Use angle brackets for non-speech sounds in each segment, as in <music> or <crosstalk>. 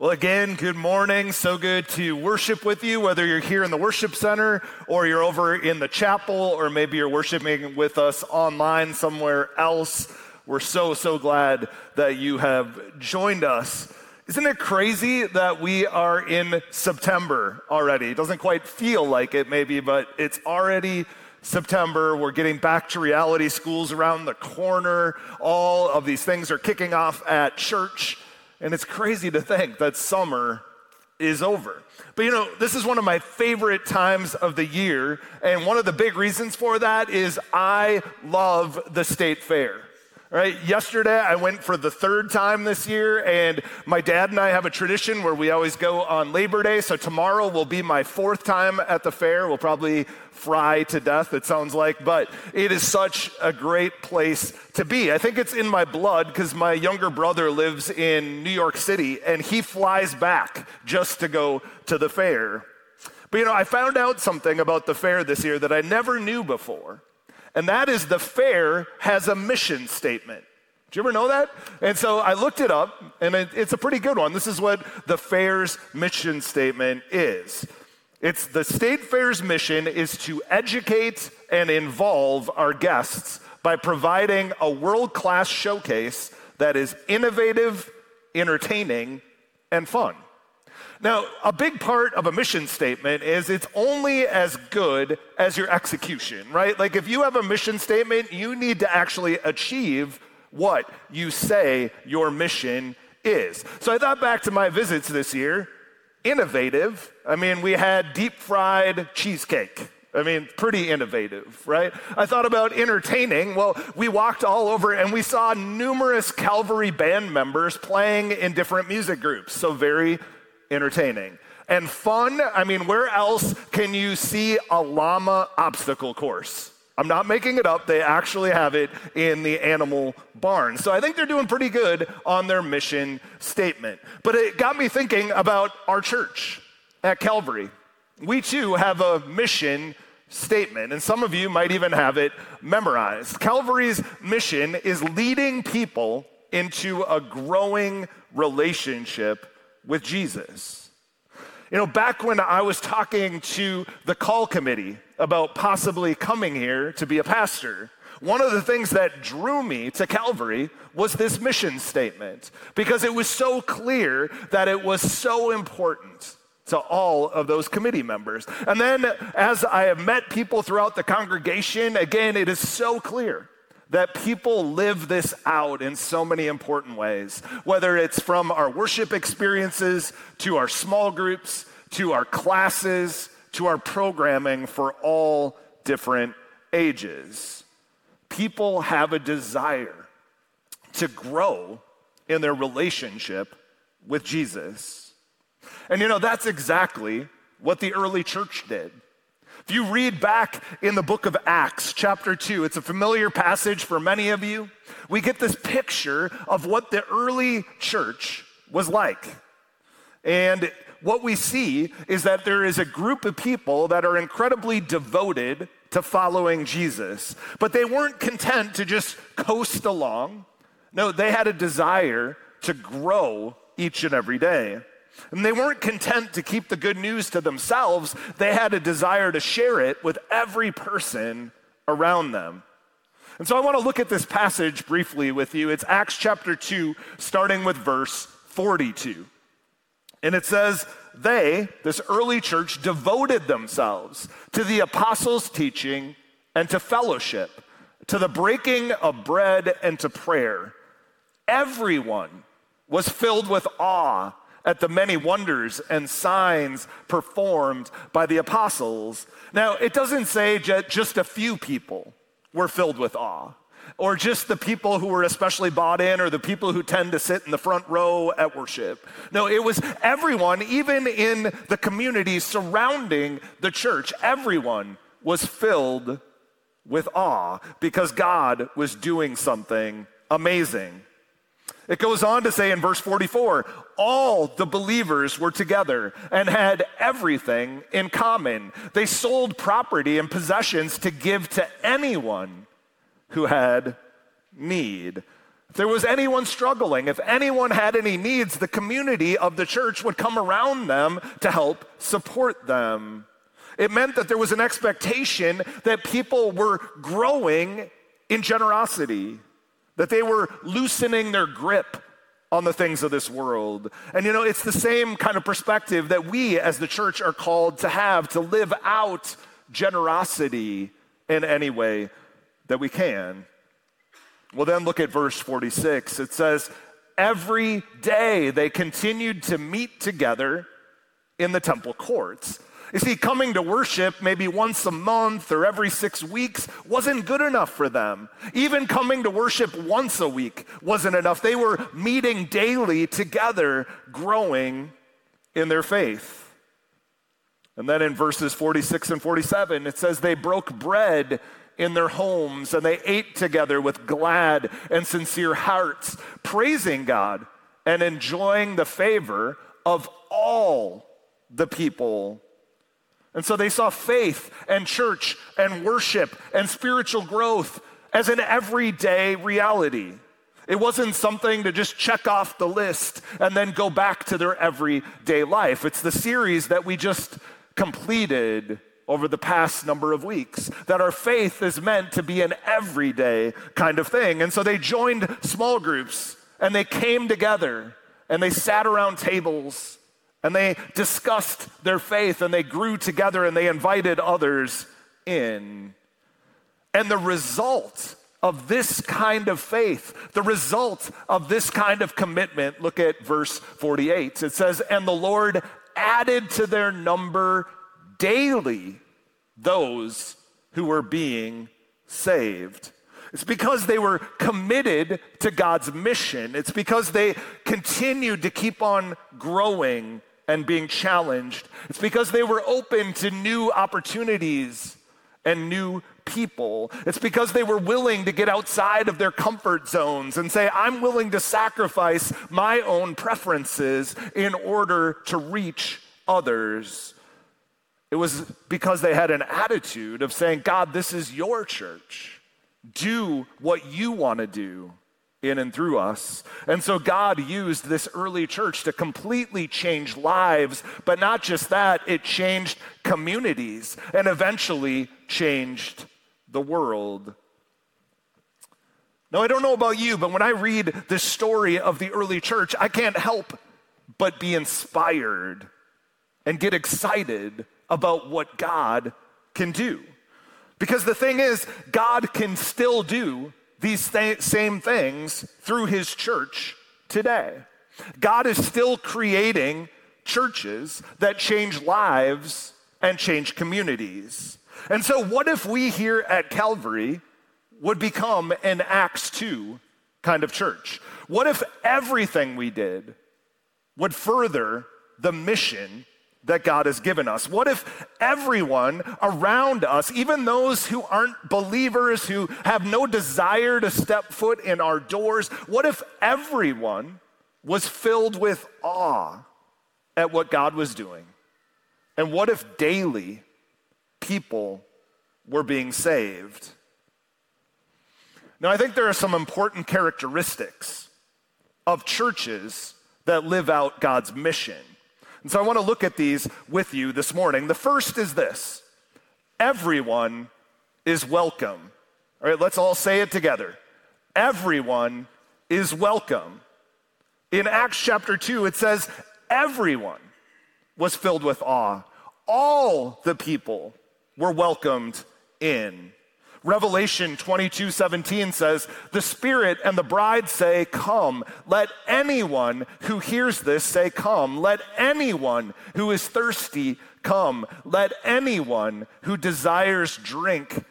Well, again, good morning. So good to worship with you, whether you're here in the worship center or you're over in the chapel or maybe you're worshiping with us online somewhere else. We're so, so glad that you have joined us. Isn't it crazy that we are in September already? It doesn't quite feel like it, maybe, but it's already September. We're getting back to reality. Schools around the corner. All of these things are kicking off at church. And it's crazy to think that summer is over. But you know, this is one of my favorite times of the year. And one of the big reasons for that is I love the state fair. Right? Yesterday, I went for the third time this year, and my dad and I have a tradition where we always go on Labor Day. So tomorrow will be my fourth time at the fair. We'll probably fry to death, it sounds like, but it is such a great place to be. I think it's in my blood because my younger brother lives in New York City, and he flies back just to go to the fair. But you know, I found out something about the fair this year that I never knew before and that is the fair has a mission statement. Do you ever know that? And so I looked it up, and it, it's a pretty good one. This is what the fair's mission statement is. It's the state fair's mission is to educate and involve our guests by providing a world class showcase that is innovative, entertaining, and fun. Now, a big part of a mission statement is it's only as good as your execution, right? Like if you have a mission statement, you need to actually achieve what you say your mission is. So I thought back to my visits this year. Innovative. I mean, we had deep fried cheesecake. I mean, pretty innovative, right? I thought about entertaining. Well, we walked all over and we saw numerous Calvary band members playing in different music groups. So, very entertaining. And fun, I mean, where else can you see a llama obstacle course? I'm not making it up. They actually have it in the animal barn. So I think they're doing pretty good on their mission statement. But it got me thinking about our church at Calvary. We too have a mission statement, and some of you might even have it memorized. Calvary's mission is leading people into a growing relationship with Jesus. You know, back when I was talking to the call committee about possibly coming here to be a pastor, one of the things that drew me to Calvary was this mission statement because it was so clear that it was so important to all of those committee members. And then as I have met people throughout the congregation, again, it is so clear that people live this out in so many important ways, whether it's from our worship experiences to our small groups to our classes to our programming for all different ages. People have a desire to grow in their relationship with Jesus. And you know, that's exactly what the early church did. If you read back in the book of Acts, chapter 2, it's a familiar passage for many of you. We get this picture of what the early church was like. And what we see is that there is a group of people that are incredibly devoted to following Jesus, but they weren't content to just coast along. No, they had a desire to grow each and every day. And they weren't content to keep the good news to themselves, they had a desire to share it with every person around them. And so I want to look at this passage briefly with you. It's Acts chapter 2, starting with verse 42. And it says, They, this early church, devoted themselves to the apostles' teaching and to fellowship, to the breaking of bread and to prayer. Everyone was filled with awe at the many wonders and signs performed by the apostles. Now, it doesn't say just a few people were filled with awe, or just the people who were especially bought in, or the people who tend to sit in the front row at worship. No, it was everyone, even in the community surrounding the church, everyone was filled with awe because God was doing something amazing. It goes on to say in verse 44 all the believers were together and had everything in common. They sold property and possessions to give to anyone who had need. If there was anyone struggling, if anyone had any needs, the community of the church would come around them to help support them. It meant that there was an expectation that people were growing in generosity, that they were loosening their grip on the things of this world. And you know, it's the same kind of perspective that we as the church are called to have to live out generosity in any way that we can. Well, then look at verse 46. It says, Every day they continued to meet together in the temple courts. You see, coming to worship maybe once a month or every six weeks wasn't good enough for them. Even coming to worship once a week wasn't enough. They were meeting daily together, growing in their faith. And then in verses 46 and 47, it says they broke bread in their homes and they ate together with glad and sincere hearts, praising God and enjoying the favor of all the people. And so they saw faith and church and worship and spiritual growth as an everyday reality. It wasn't something to just check off the list and then go back to their everyday life. It's the series that we just completed over the past number of weeks that our faith is meant to be an everyday kind of thing. And so they joined small groups and they came together and they sat around tables and they discussed their faith and they grew together and they invited others in. And the result of this kind of faith, the result of this kind of commitment, look at verse 48. It says, And the Lord added to their number daily those who were being saved. It's because they were committed to God's mission. It's because they continued to keep on growing and being challenged. It's because they were open to new opportunities and new people. It's because they were willing to get outside of their comfort zones and say, I'm willing to sacrifice my own preferences in order to reach others. It was because they had an attitude of saying, God, this is your church. Do what you want to do in and through us. And so God used this early church to completely change lives, but not just that, it changed communities and eventually changed the world. Now, I don't know about you, but when I read this story of the early church, I can't help but be inspired and get excited about what God can do. Because the thing is, God can still do these th- same things through his church today. God is still creating churches that change lives and change communities. And so, what if we here at Calvary would become an Acts 2 kind of church? What if everything we did would further the mission that God has given us? What if everyone around us, even those who aren't believers, who have no desire to step foot in our doors, what if everyone was filled with awe at what God was doing? And what if daily people were being saved? Now, I think there are some important characteristics of churches that live out God's mission. And so I want to look at these with you this morning. The first is this everyone is welcome. All right, let's all say it together. Everyone is welcome. In Acts chapter 2, it says, everyone was filled with awe. All the people were welcomed in. Revelation 22 17 says, The Spirit and the bride say, Come. Let anyone who hears this say, Come. Let anyone who is thirsty come. Let anyone who desires drink,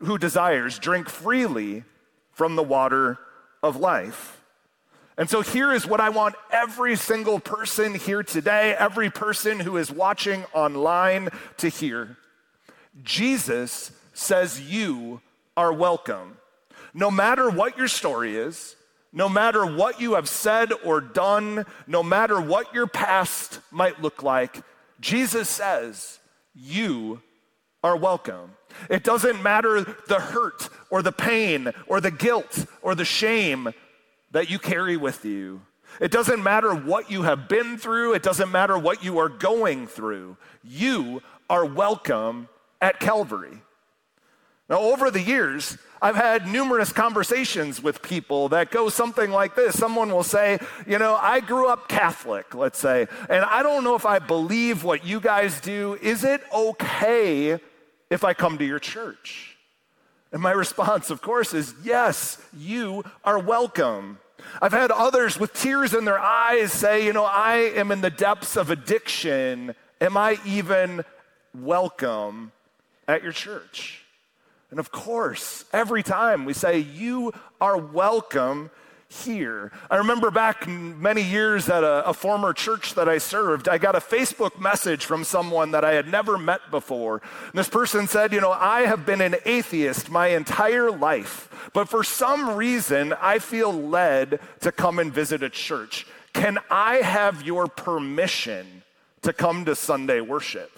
who desires, drink freely from the water of life. And so here is what I want every single person here today, every person who is watching online to hear. Jesus says you are welcome. No matter what your story is, no matter what you have said or done, no matter what your past might look like, Jesus says you are welcome. It doesn't matter the hurt or the pain or the guilt or the shame that you carry with you. It doesn't matter what you have been through, it doesn't matter what you are going through. You are welcome at Calvary. Now, over the years, I've had numerous conversations with people that go something like this. Someone will say, You know, I grew up Catholic, let's say, and I don't know if I believe what you guys do. Is it okay if I come to your church? And my <laughs> response, of course, is yes, you are welcome. I've had others with tears in their eyes say, You know, I am in the depths of addiction. Am I even welcome at your church? And of course, every time we say, You are welcome here. I remember back many years at a, a, former church that I served, I got a Facebook message from someone that I had never met before. And this person said, You know, I have been an atheist my entire life, but for some reason, I feel led to come and visit a church. Can I have your permission to come to Sunday worship?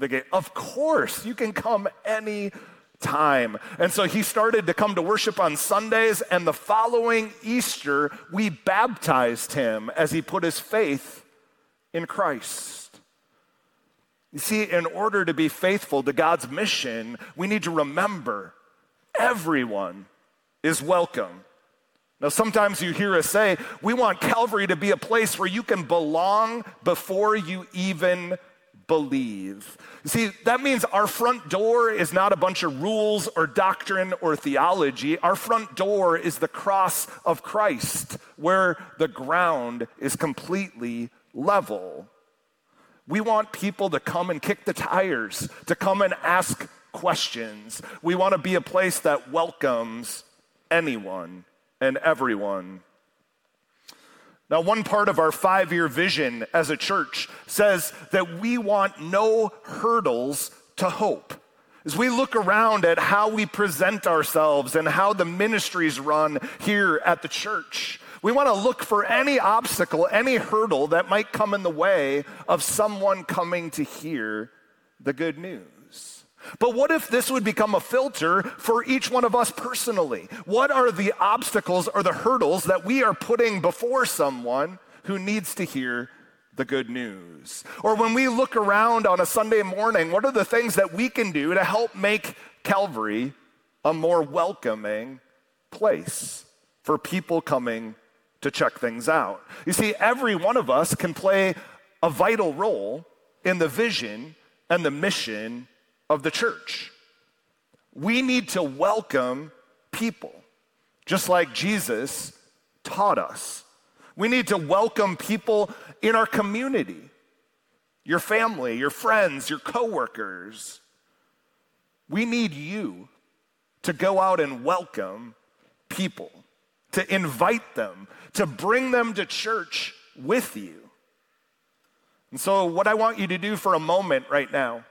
I'm Of course, you can come any time. And so he started to come to worship on Sundays, and the following Easter, we baptized him as he put his faith in Christ. You see, in order to be faithful to God's mission, we need to remember everyone is welcome. Now, sometimes you hear us say, we want Calvary to be a place where you can belong before you even believe. You see, that means our front door is not a bunch of rules or doctrine or theology. Our front door is the cross of Christ, where the ground is completely level. We want people to come and kick the tires, to come and ask questions. We want to be a place that welcomes anyone and everyone. Now, one part of our five year vision as a church says that we want no hurdles to hope. As we look around at how we present ourselves and how the ministries run here at the church, we want to look for any obstacle, any hurdle that might come in the way of someone coming to hear the good news. But what if this would become a filter for each one of us personally? What are the obstacles or the hurdles that we are putting before someone who needs to hear the good news? Or when we look around on a Sunday morning, what are the things that we can do to help make Calvary a more welcoming place for people coming to check things out? You see, every one of us can play a vital role in the vision and the mission of the church. We need to welcome people, just like Jesus taught us. We need to welcome people in our community, your family, your friends, your coworkers. We need you to go out and welcome people, to invite them, to bring them to church with you. And so, what I want you to do for a moment right now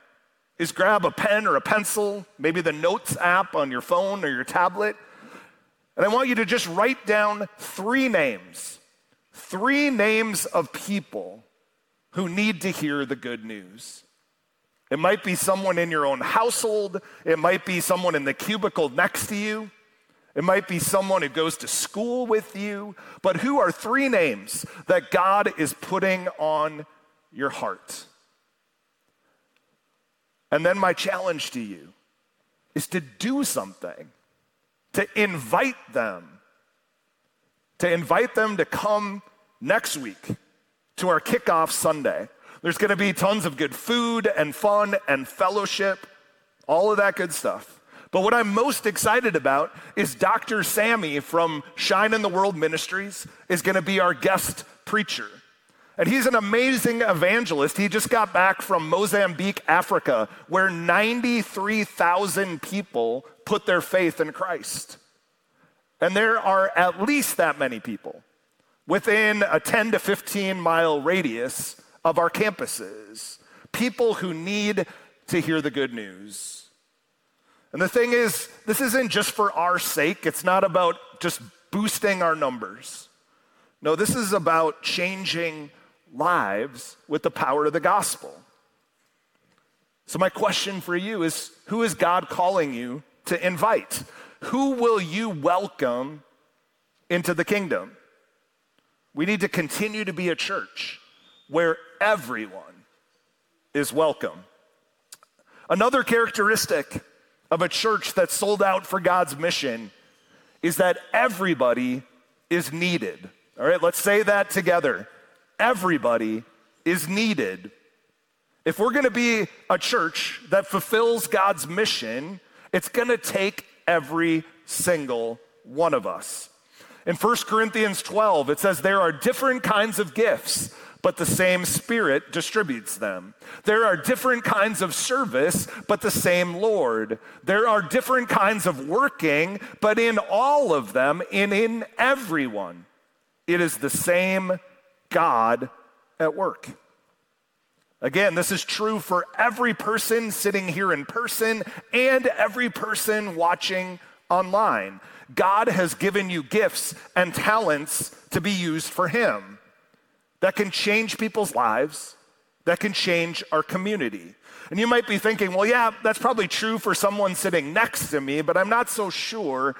is grab a pen or a pencil, maybe the Notes app on your phone or your tablet, and I want you to just write down three names, three names of people who need to hear the good news. It might be someone in your own household, it might be someone in the cubicle next to you. It might be someone who goes to school with you, but who are three names that God is putting on your heart? And then my challenge to you is to do something, to invite them, to invite them to come next week to our kickoff Sunday. There's going to be tons of good food and fun and fellowship, all of that good stuff. But what I'm most excited about is Dr. Sammy from Shine in the World Ministries is going to be our guest preacher. And he's an amazing evangelist. He just got back from Mozambique, Africa, where 93,000 people put their faith in Christ. And there are at least that many people within a 10 to 15 mile radius of our campuses, people who need to hear the good news. And the thing is, this isn't just for our sake, it's not about just boosting our numbers. No, this is about changing lives with the power of the gospel. So, my question for you is who is God calling you to invite? Who will you welcome into the kingdom. We need to continue to be a church where everyone is welcome. Another characteristic of a church that's sold out for God's mission is that everybody is needed. All right, let's say that together. Everybody is needed. If we're going to be a church that fulfills God's mission, it's going to take every single one of us. In 1 Corinthians 12, it says, There are different kinds of gifts, but the same Spirit distributes them. There are different kinds of service, but the same Lord. There are different kinds of working, but in all of them and in everyone, it is the same God at work. Again, this is true for every person sitting here in person and every person watching online. God has given you gifts and talents to be used for Him that can change people's lives, that can change our community. And you might be thinking, well, yeah, that's probably true for someone sitting next to me, but I'm not so sure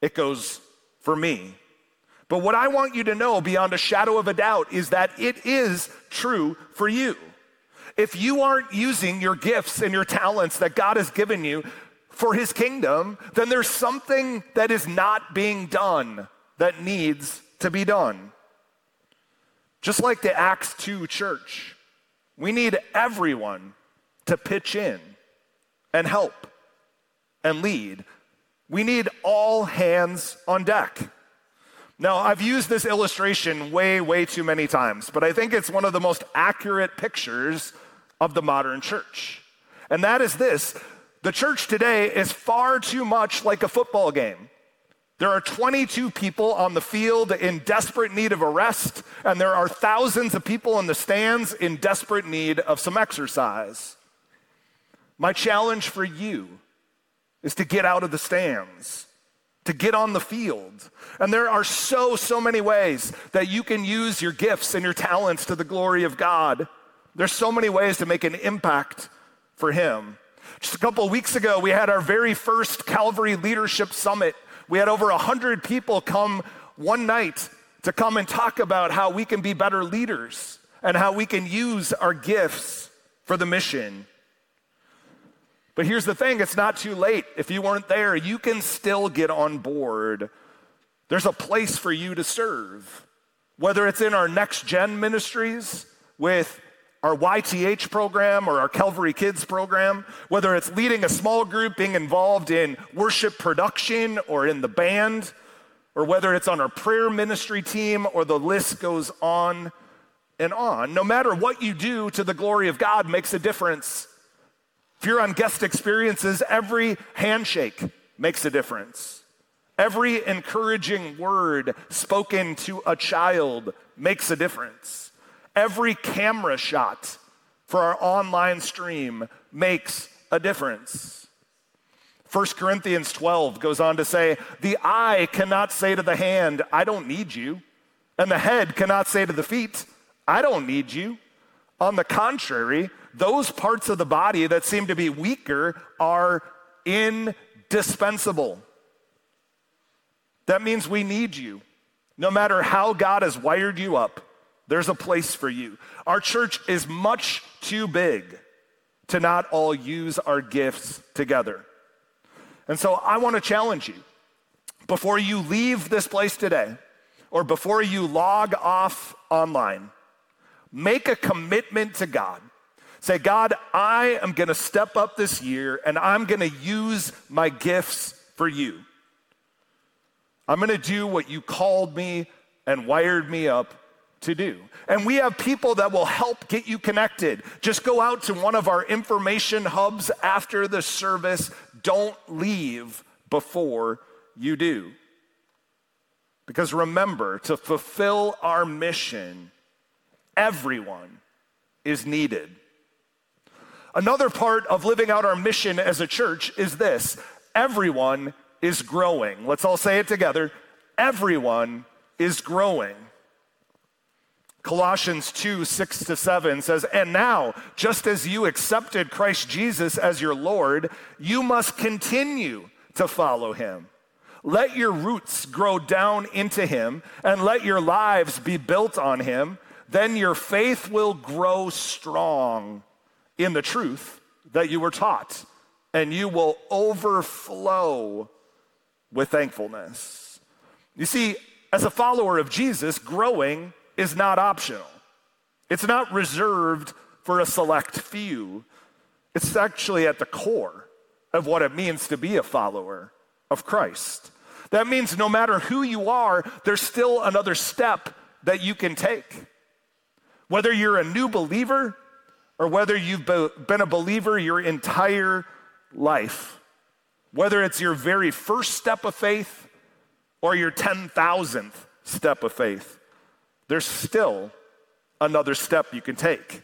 it goes for me. But what I want you to know beyond a shadow of a doubt is that it is true for you. If you aren't using your gifts and your talents that God has given you for his kingdom, then there's something that is not being done that needs to be done. Just like the Acts 2 church, we need everyone to pitch in and help and lead. We need all hands on deck. Now, I've used this illustration way, way too many times, but I think it's one of the most accurate pictures of the modern church. And that is this the church today is far too much like a football game. There are 22 people on the field in desperate need of a rest, and there are thousands of people in the stands in desperate need of some exercise. My challenge for you is to get out of the stands, to get on the field. And there are so, so many ways that you can use your gifts and your talents to the glory of God. There's so many ways to make an impact for Him. Just a couple weeks ago, we had our very first Calvary Leadership Summit we had over 100 people come one night to come and talk about how we can be better leaders and how we can use our gifts for the mission. But here's the thing it's not too late. If you weren't there, you can still get on board. There's a place for you to serve, whether it's in our next gen ministries with our YTH program or our Calvary Kids program, whether it's leading a small group, being involved in worship production or in the band, or whether it's on our prayer ministry team, or the list goes on and on. No matter what you do to the glory of God makes a difference. If you're on guest experiences, every handshake makes a difference. Every encouraging word spoken to a child makes a difference. Every camera shot for our online stream makes a difference. 1 Corinthians 12 goes on to say, The eye cannot say to the hand, I don't need you. And the head cannot say to the feet, I don't need you. On the contrary, those parts of the body that seem to be weaker are indispensable. That means we need you. No matter how God has wired you up, there's a place for you. Our church is much too big to not all use our gifts together. And so I want to challenge you before you leave this place today or before you log off online, make a commitment to God. Say, God, I am going to step up this year and I'm going to use my gifts for you. I'm going to do what you called me and wired me up to do. And we have people that will help get you connected. Just go out to one of our information hubs after the service. Don't leave before you do. Because remember, to fulfill our mission, everyone is needed. Another part of living out our mission as a church is this everyone is growing. Let's all say it together. Everyone is growing. Colossians 2 6 to 7 says, And now, just as you accepted Christ Jesus as your Lord, you must continue to follow him. Let your roots grow down into him and let your lives be built on him. Then your faith will grow strong in the truth that you were taught, and you will overflow with thankfulness. You see, as a follower of Jesus, growing is not optional. It's not reserved for a select few. It's actually at the core of what it means to be a follower of Christ. That means no matter who you are, there's still another step that you can take. Whether you're a new believer or whether you've been a believer your entire life, whether it's your very first step of faith or your 10,000th step of faith, there's still another step you can take.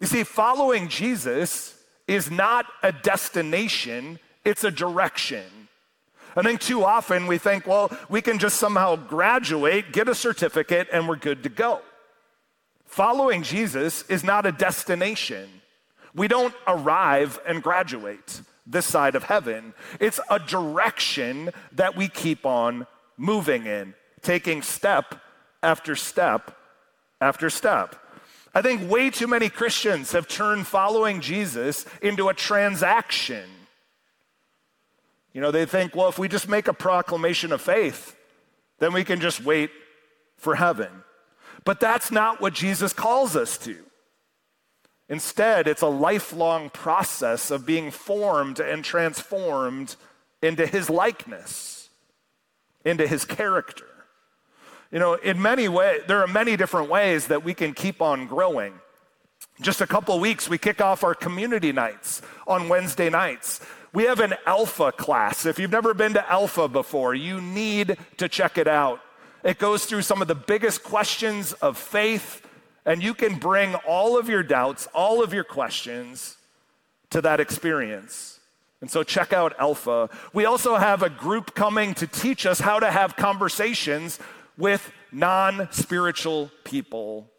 You see, following Jesus is not a destination, it's a direction. I think too often we think, well, we can just somehow graduate, get a certificate, and we're good to go. Following Jesus is not a destination. We don't arrive and graduate this side of heaven. It's a direction that we keep on moving in, taking step after step after step. I think way too many Christians have turned following Jesus into a transaction. You know, they think, well, if we just make a proclamation of faith, then we can just wait for heaven. But that's not what Jesus calls us to. Instead, it's a lifelong process of being formed and transformed into his likeness, into his character. You know, in many ways, there are many different ways that we can keep on growing. Just a couple weeks, we kick off our community nights on Wednesday nights. We have an Alpha class. If you've never been to Alpha before, you need to check it out. It goes through some of the biggest questions of faith, and you can bring all of your doubts, all of your questions to that experience. And so check out Alpha. We also have a group coming to teach us how to have conversations with non spiritual people.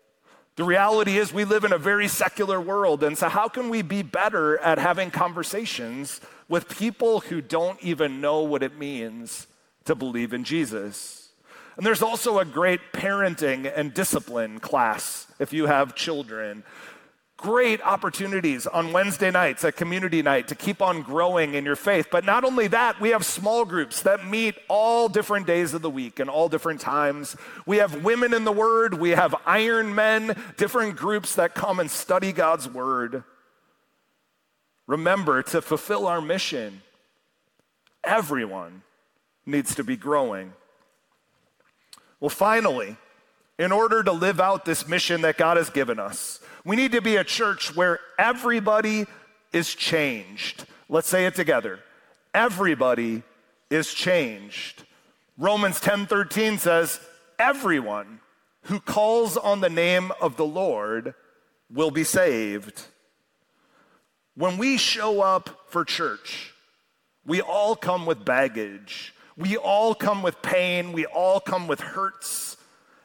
The reality is, we live in a very secular world. And so, how can we be better at having conversations with people who don't even know what it means to believe in Jesus? And there's also a great parenting and discipline class if you have children great opportunities on Wednesday nights at community night to keep on growing in your faith. But not only that, we have small groups that meet all different days of the week and all different times. We have women in the Word, we have Iron Men, different groups that come and study God's Word. Remember, to fulfill our mission, everyone needs to be growing. Well, finally, in order to live out this mission that God has given us, we need to be a church where everybody is changed. Let's say it together. Everybody is changed. Romans 10:13 says, "Everyone who calls on the name of the Lord will be saved." When we show up for church, we all come with baggage. We all come with pain. We all come with hurts.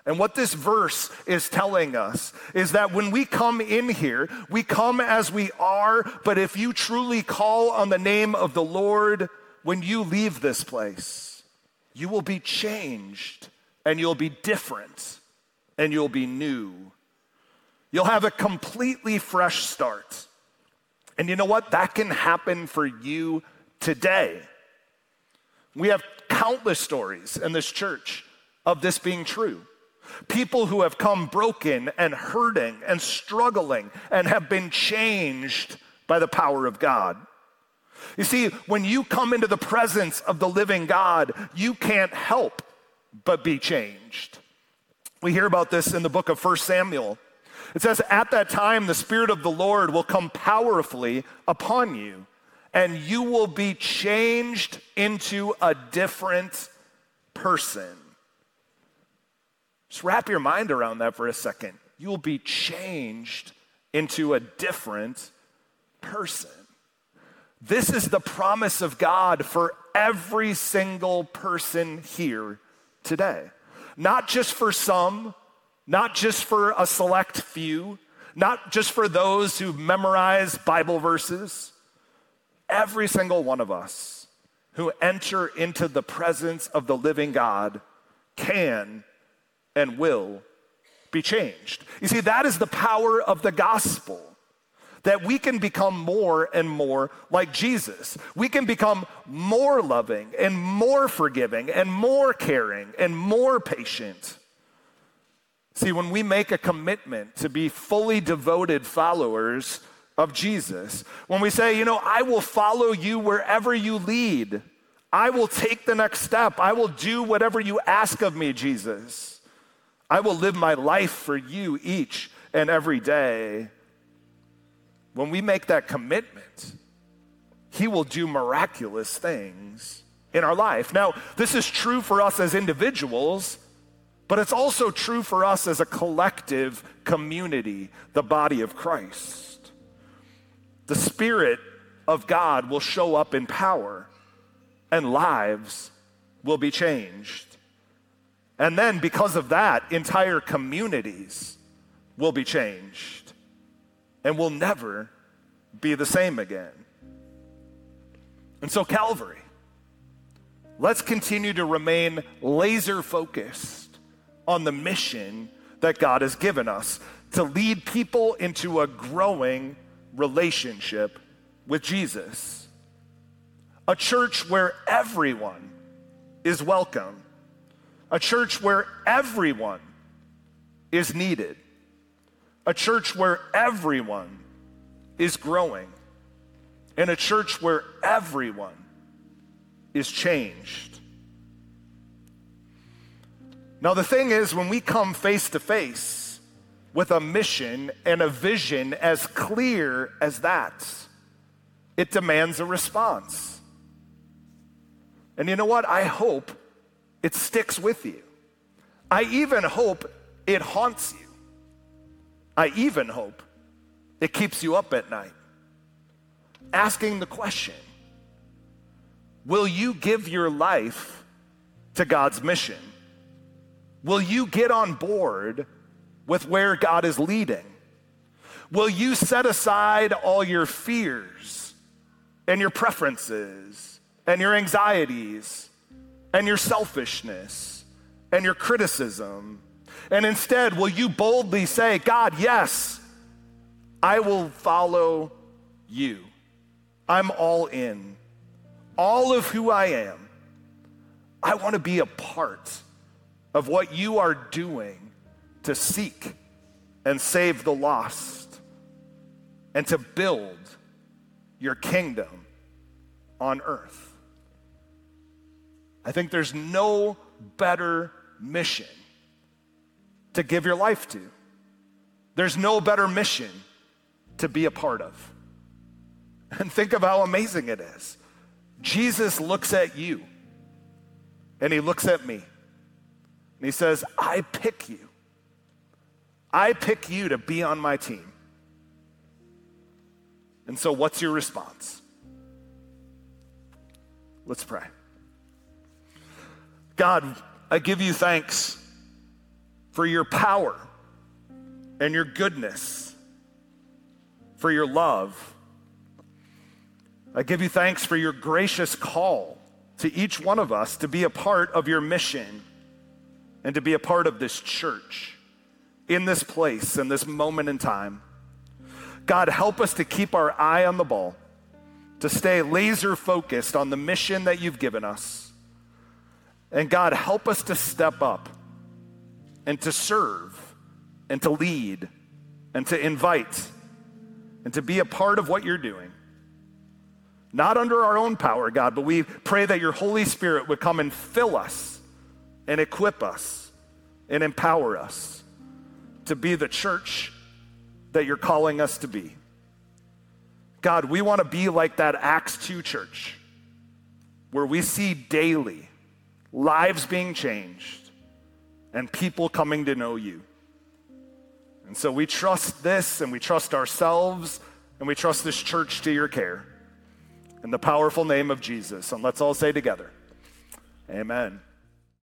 And what this verse is telling us is that when we come in here, we come as we are, but if you truly call on the name of the Lord when you leave this place, you will be changed and you'll be different and you'll be new. You'll have a completely fresh start. And you know what? That can happen for you today. We have countless stories in this church of this being true. People who have come broken and hurting and struggling and have been changed by the power of God. You see, when you come into the presence of the living God, you can't help but be changed. We hear about this in the book of 1 Samuel. It says, At that time, the Spirit of the Lord will come powerfully upon you, and you will be changed into a different person. Just wrap your mind around that for a second. You will be changed into a different person. This is the promise of God for every single person here today. Not just for some, not just for a select few, not just for those who memorize Bible verses. Every single one of us who enter into the presence of the living God can and will be changed. You see, that is the power of the gospel. That we can become more and more like Jesus. We can become more loving and more forgiving and more caring and more patient. See, when we make a commitment to be fully devoted followers of Jesus, when we say, you know, I will follow you wherever you lead, I will take the next step, I will do whatever you ask of me, Jesus. I will live my life for you each and every day. When we make that commitment, He will do miraculous things in our life. Now, this is true for us as individuals, but it's also true for us as a collective community, the body of Christ. The Spirit of God will show up in power, and lives will be changed. And then, because of that, entire communities will be changed and will never be the same again. And so, Calvary, let's continue to remain laser focused on the mission that God has given us to lead people into a growing relationship with Jesus. A church where everyone is welcome a church where everyone is needed, a church where everyone is growing, and a church where everyone is changed. Now, the thing is, when we come face to face with a mission and a vision as clear as that, it demands a response. And you know what? I hope it sticks with you. I even hope it haunts you. I even hope it keeps you up at night. Asking the question Will you give your life to God's mission? Will you get on board with where God is leading? Will you set aside all your fears and your preferences and your anxieties and your selfishness and your criticism. And instead, will you boldly say, God, yes, I will follow you. I'm all in. All of who I am, I want to be a part of what you are doing to seek and save the lost and to build your kingdom on earth. I think there's no better mission to give your life to. There's no better mission to be a part of. And think of how amazing it is. Jesus looks at you and he looks at me and he says, I pick you. I pick you to be on my team. And so, what's your response? Let's pray. God, I give you thanks for your power and your goodness, for your love. I give you thanks for your gracious call to each one of us to be a part of your mission and to be a part of this church in this place, in this moment in time. God, help us to keep our eye on the ball, to stay laser focused on the mission that you've given us and God, help us to step up and to serve and to lead and to invite and to be a part of what you're doing. Not under our own power, God, but we pray that your Holy Spirit would come and fill us and equip us and empower us to be the church that you're calling us to be. God, we want to be like that Acts 2 church where we see daily lives being changed, and people coming to know you. And so we trust this and we trust ourselves and we trust this church to your care. In the powerful name of Jesus. And let's all say together, Amen.